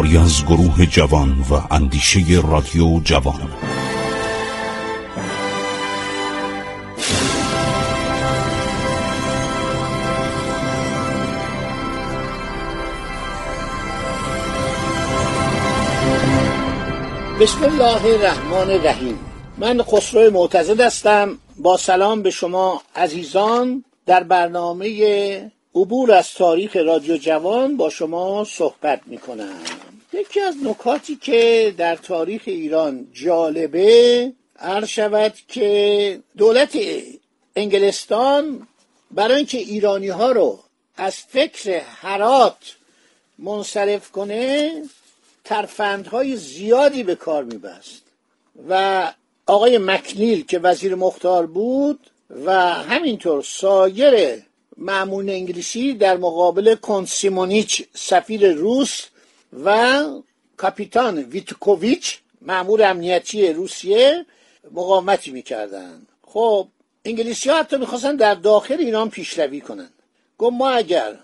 کاری از گروه جوان و اندیشه رادیو جوان. بسم الله الرحمن الرحیم. من خسرو معتزد هستم. با سلام به شما عزیزان. در برنامه عبور از تاریخ رادیو جوان با شما صحبت می کنم یکی از نکاتی که در تاریخ ایران جالبه عرض شود که دولت انگلستان برای اینکه ایرانی ها رو از فکر حرات منصرف کنه ترفندهای زیادی به کار میبست. و آقای مکنیل که وزیر مختار بود و همینطور سایر معمول انگلیسی در مقابل کنسیمونیچ سفیر روس و کاپیتان ویتکوویچ معمول امنیتی روسیه مقاومتی می‌کردند خب انگلیسی ها حتی می‌خواستن در داخل ایران پیشروی کنند گفت ما اگر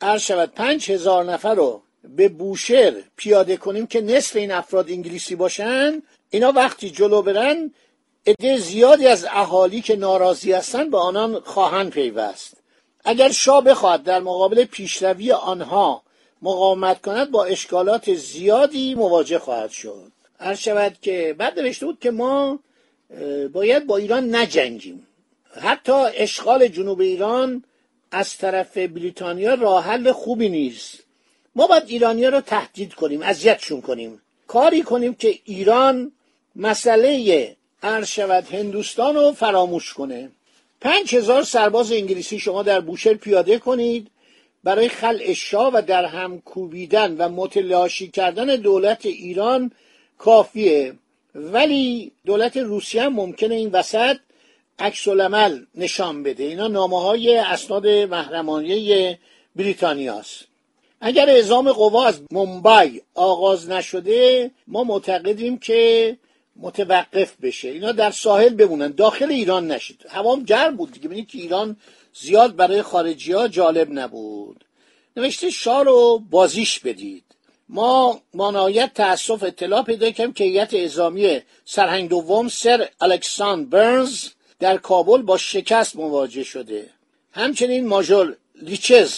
عرض شود پنج هزار نفر رو به بوشهر پیاده کنیم که نصف این افراد انگلیسی باشن اینا وقتی جلو برن عده زیادی از اهالی که ناراضی هستند به آنان خواهند پیوست. اگر شاه بخواهد در مقابل پیشروی آنها مقاومت کند با اشکالات زیادی مواجه خواهد شد. هر شود که بعد نوشته بود که ما باید با ایران نجنگیم. حتی اشغال جنوب ایران از طرف بریتانیا راه حل خوبی نیست. ما باید ایرانیا رو تهدید کنیم اذیتشون کنیم. کاری کنیم که ایران مسئله عرض شود هندوستان رو فراموش کنه. پنج هزار سرباز انگلیسی شما در بوشهر پیاده کنید. برای خلع شاه و در هم کوبیدن و متلاشی کردن دولت ایران کافیه. ولی دولت روسیه هم ممکنه این وسط عکس العمل نشان بده. اینا نامه های اسناد محرمانیه بریتانیاست. اگر اعزام قوا از ممبای آغاز نشده ما معتقدیم که متوقف بشه. اینا در ساحل بمونن. داخل ایران نشید. هوام گرم بود دیگه. ببینید که ایران زیاد برای خارجی ها جالب نبود. نوشته شاه رو بازیش بدید. ما مانایت تاسف اطلاع پیدا کردیم که هیئت اعزامی سرهنگ دوم سر الکساندر برنز در کابل با شکست مواجه شده. همچنین ماژور لیچز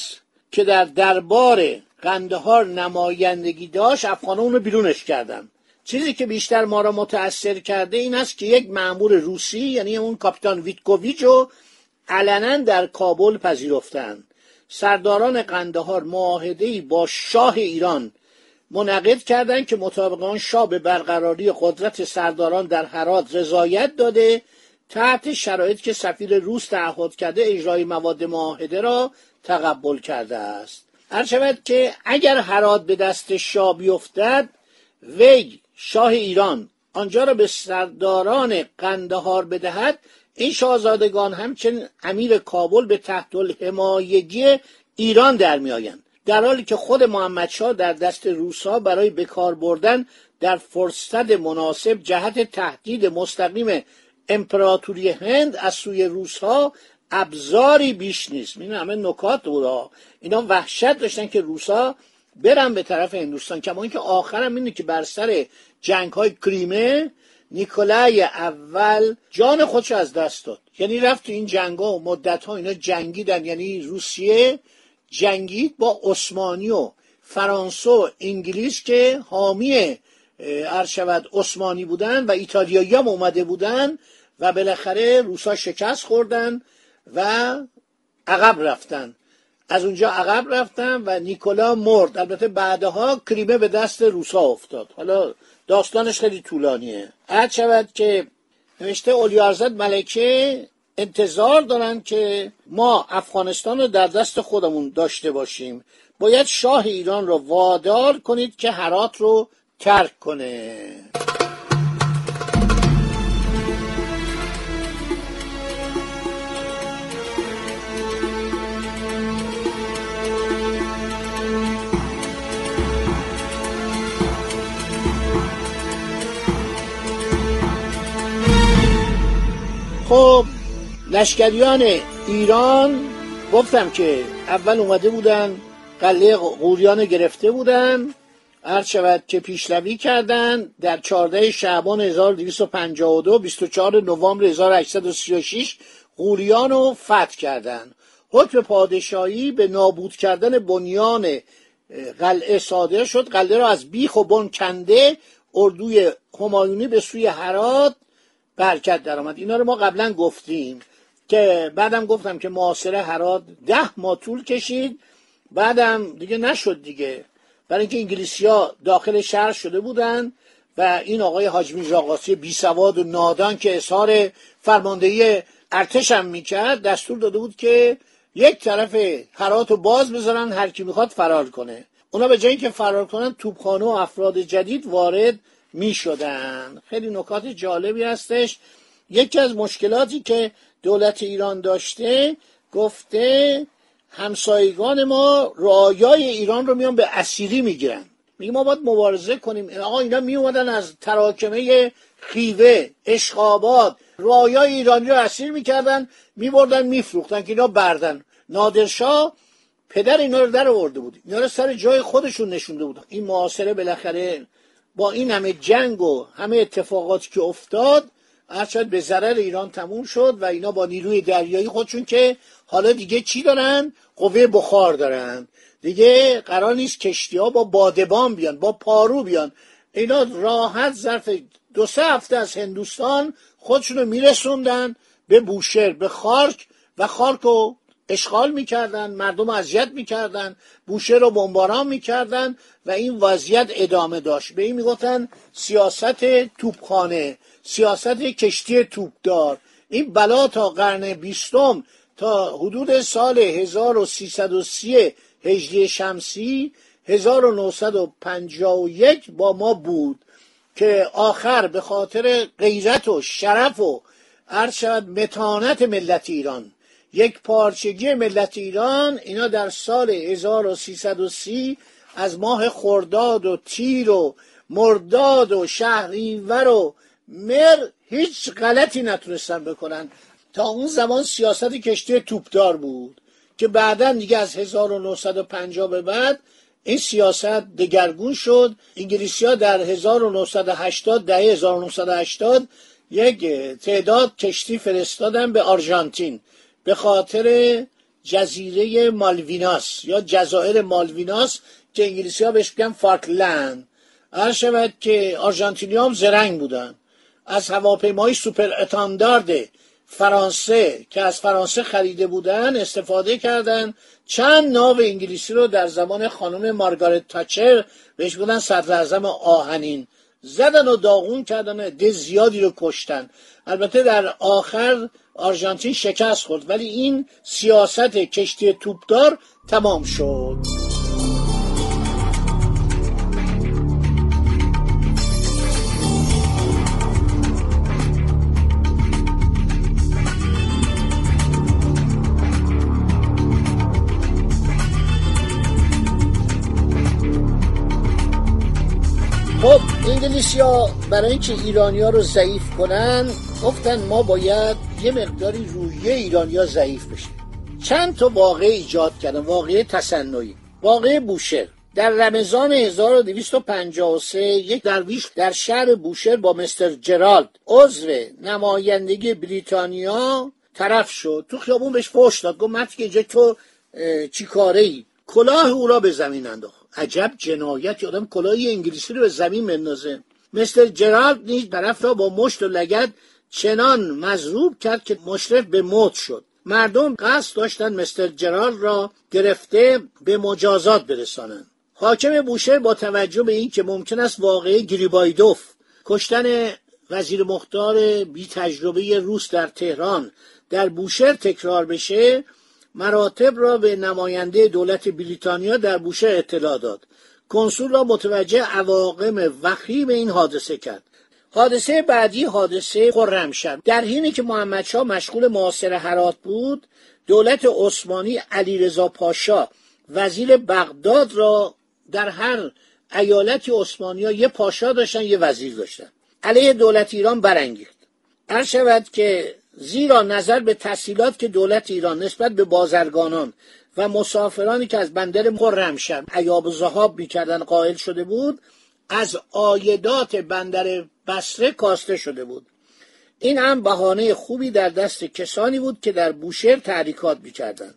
که در دربار قندهار نمایندگی داشت افغانان رو بیرونش کردن. چیزی که بیشتر ما را متأثر کرده این است که یک معمور روسی یعنی اون کاپیتان ویتکوویچ رو علنا در کابل پذیرفتند سرداران قندهار معاهده با شاه ایران منعقد کردند که مطابق آن شاه به برقراری قدرت سرداران در هرات رضایت داده تحت شرایط که سفیر روس تعهد کرده اجرای مواد معاهده را تقبل کرده است. هر شود که اگر هرات به دست شاه بیفتد وی شاه ایران آنجا را به سرداران قندهار بدهد این شاهزادگان همچنین امیر کابل به تحت الحمایگی ایران در میآیند. در حالی که خود محمدشاه در دست روسا برای بکار بردن در فرصت مناسب جهت تهدید مستقیم امپراتوری هند از سوی روسها ابزاری بیش نیست. این همه نکات بود. اینا وحشت داشتن که روسا برن به طرف هندوستان. کما اینکه آخرم اینه که بر سر جنگ های کریمه نیکولای اول جان خودش از دست داد. یعنی رفت تو این جنگ ها و مدت ها اینا جنگیدن. یعنی روسیه جنگید با عثمانی و فرانسه و انگلیس که حامی عرض شود عثمانی بودن و ایتالیایی هم اومده بودن و بالاخره روسا شکست خوردن و عقب رفتن. از اونجا عقب رفتن و نیکولا مرد. البته بعدها کریمه به دست روسا افتاد. حالا داستانش خیلی طولانیه. عد شود که نوشته اولیارزاد ملکه انتظار دارن که ما افغانستان رو در دست خودمون داشته باشیم. باید شاه ایران رو وادار کنید که هرات رو ترک کنه. خب لشکریان ایران گفتم که اول اومده بودن قلعه قوریان گرفته بودن. هر شود که پیشروی کردن در 14 شعبان 1252 24 نوامبر 1836 قوریان رو فتح کردند حکم پادشاهی به نابود کردن بنیان قلعه صادر شد. قلعه را از بیخ و بن کنده اردوی همایونی به سوی هرات برکت درآمد. اینا رو ما قبلا گفتیم که بعدم گفتم که معاصره هرات ده ماه طول کشید. بعدم دیگه نشد دیگه. برای اینکه انگلیسی ها داخل شهر شده بودن و این آقای حاج میرزا بی سواد و نادان که اظهار فرماندهی ارتش هم می‌کرد دستور داده بود که یک طرف هرات رو باز بذارن هر کی می‌خواد فرار کنه. اونا به جای اینکه فرار کنن توپخانه و افراد جدید وارد می‌شدن. خیلی نکات جالبی هستش. یکی از مشکلاتی که دولت ایران داشته گفته همسایگان ما رعایای ایران رو میان به اسیری می‌گیرن. میگه ما باید مبارزه کنیم. آقا اینا می اومدن از تراکمه خیوه اشخابات رعایای ایرانی رو اسیر می‌کردن میبردن میفروختن که اینا بردن. نادرشاه پدر اینا رو در آورده بود. اینا رو سر جای خودشون نشونده بود. این معاصره بالاخره با این همه جنگ و همه اتفاقاتی که افتاد هرچند به ضرر ایران تموم شد و اینا با نیروی دریایی خودشون که حالا دیگه چی دارن؟ قوه بخار دارن. دیگه قرار نیست کشتی ها با بادبان بیان با پارو بیان. اینا راحت ظرف دو سه هفته از هندوستان خودشون رو میرسوندن به بوشهر به خارک و خارک رو اشغال می‌کردن مردم اذیت می‌کردن بوشهر رو بمباران می‌کردن و این وضعیت ادامه داشت. به این می‌گفتن سیاست توپخانه سیاست کشتی توپدار. این بلا تا قرن بیستم تا حدود سال 1330 هجری شمسی 1951 با ما بود که آخر به خاطر غیرت و شرف و عرض شود متانت ملت ایران. یک پارچگی ملت ایران اینا در سال 1330 از ماه خرداد و تیر و مرداد و شهریور و مر هیچ غلطی نتونستن بکنن. تا اون زمان سیاست کشتی توپدار بود که بعدا دیگه از 1950 به بعد این سیاست دگرگون شد. انگلیسی ها در 1980 ده 1980 یک تعداد کشتی فرستادن به آرژانتین. به خاطر جزیره مالویناس یا جزایر مالویناس که انگلیسی ها بهش بگن فارکلند. هر شود که آرژانتینی هم زرنگ بودن. از هواپیمای سوپر اتاندارد فرانسه که از فرانسه خریده بودن استفاده کردن. چند ناو انگلیسی رو در زمان خانم مارگارت تاچر بهش بودن صدر آهنین. زدن و داغون کردن ده زیادی رو کشتن. البته در آخر آرژانتین شکست خورد ولی این سیاست کشتی توپدار تمام شد. خب انگلیسیا برای اینکه ایرانیا رو ضعیف کنن گفتن ما باید یه مقداری رویه ایرانیا ضعیف بشه. چند تا واقع ایجاد کردن. واقعه تصنعی واقعه بوشهر. در رمضان 1253 یک درویش در شهر بوشهر با مستر جرالد عضو نمایندگی بریتانیا طرف شد. تو خیابون بهش فوش داد. گفت مرد که اینجا تو چی کاره ای؟ کلاه او را به زمین انداخت. عجب جنایت. آدم کلاهی انگلیسی رو به زمین مندازه مثل جرالد نیز طرف را با مشت و لگد چنان مضروب کرد که مشرف به موت شد. مردم قصد داشتن مستر جرالد را گرفته به مجازات برسانند. حاکم بوشهر با توجه به این که ممکن است واقعه گریبایدوف کشتن وزیر مختار بی تجربه روس در تهران در بوشهر تکرار بشه مراتب را به نماینده دولت بریتانیا در بوشه اطلاع داد. کنسول را متوجه عواقب وخیم این حادثه کرد. حادثه بعدی حادثه خرمشهر. در حینی که محمدشاه مشغول معاصر هرات بود دولت عثمانی علیرضا پاشا وزیر بغداد را در هر ایالتی عثمانی ها یه پاشا داشتن یه وزیر داشتن. علیه دولت ایران برانگیخت. هر شود که زیرا نظر به تحصیلات که دولت ایران نسبت به بازرگانان و مسافرانی که از بندر خرمشهر عیاب و زهاب می‌کردن قائل شده بود از آیدات بندر بسره کاسته شده بود. این هم بهانه خوبی در دست کسانی بود که در بوشهر تحریکات می‌کردند.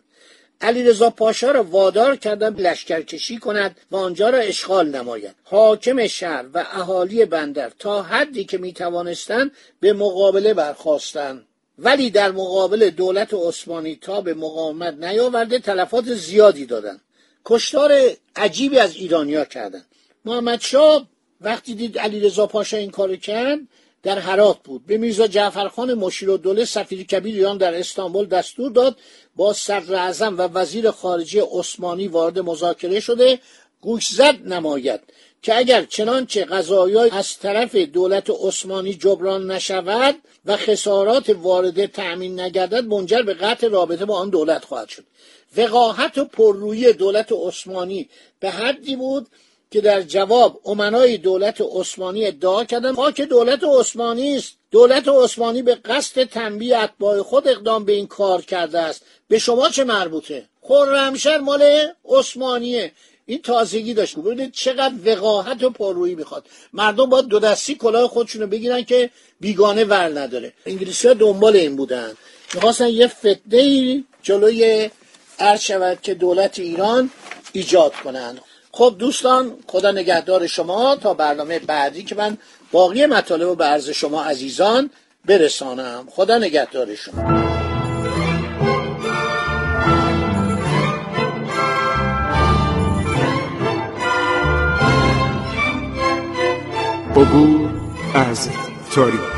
علیرضا پاشا را وادار کردن لشکرکشی کند و آنجا را اشغال نماید. حاکم شهر و اهالی بندر تا حدی که می توانستند به مقابله برخواستند ولی در مقابل دولت عثمانی تا به مقاومت نیاورده تلفات زیادی دادند. کشتار عجیبی از ایرانیا کردند. محمد شاه وقتی دید علیرضا پاشا این کارو کرد در حرات بود. به میرزا جعفرخان مشیر دوله سفیر کبیر ایران در استانبول دستور داد با اعظم و وزیر خارجه عثمانی وارد مذاکره شده گوشزد نماید. که اگر چنانچه قضایی از طرف دولت عثمانی جبران نشود و خسارات وارده تأمین نگردد منجر به قطع رابطه با آن دولت خواهد شد. وقاحت و پررویی دولت عثمانی به حدی بود که در جواب امنای دولت عثمانی ادعا کردن خاک دولت عثمانی است. دولت عثمانی به قصد تنبیه اتباع خود اقدام به این کار کرده است. به شما چه مربوطه؟ خرمشهر مال عثمانیه. این تازگی داشت. ببینید چقدر وقاحت و پررویی می‌خواد. مردم باید دو دستی کلاه خودشونو بگیرن که بیگانه ور نداره. انگلیسی ها دنبال این بودن. می‌خواستن یه فتنه جلوی عرض شود که دولت ایران ایجاد کنند خب دوستان خدا نگهدار شما. تا برنامه بعدی که من باقی مطالب رو به عرض شما عزیزان برسانم. خدا نگهدار شما. عبور از تاریخ.